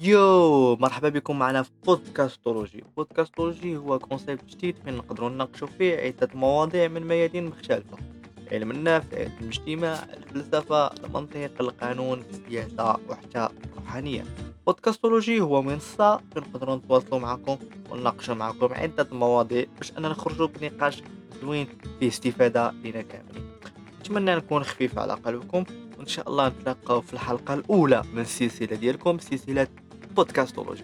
yo مرحبا بكم معنا في بودكاستولوجي. بودكاستولوجي هو concept جديد فين نقدروا نناقشوا فيه عدة مواضيع من ميادين مختلفة. علم النفس علم الاجتماع الفلسفة المنطق القانون السياسة وحتى الروحانية. بودكاستولوجي هو منصة فين نقدروا نتواصلوا معكم ونناقشوا معكم عدة مواضيع باش أننا نخرجوا بنقاش زوين فيه استفادة لنا كاملين. نتمنى نكون خفيف على قلبكم وإن شاء الله نتلاقاو في الحلقة الأولى من السلسلة ديالكم سلسلة بودكاستولوجي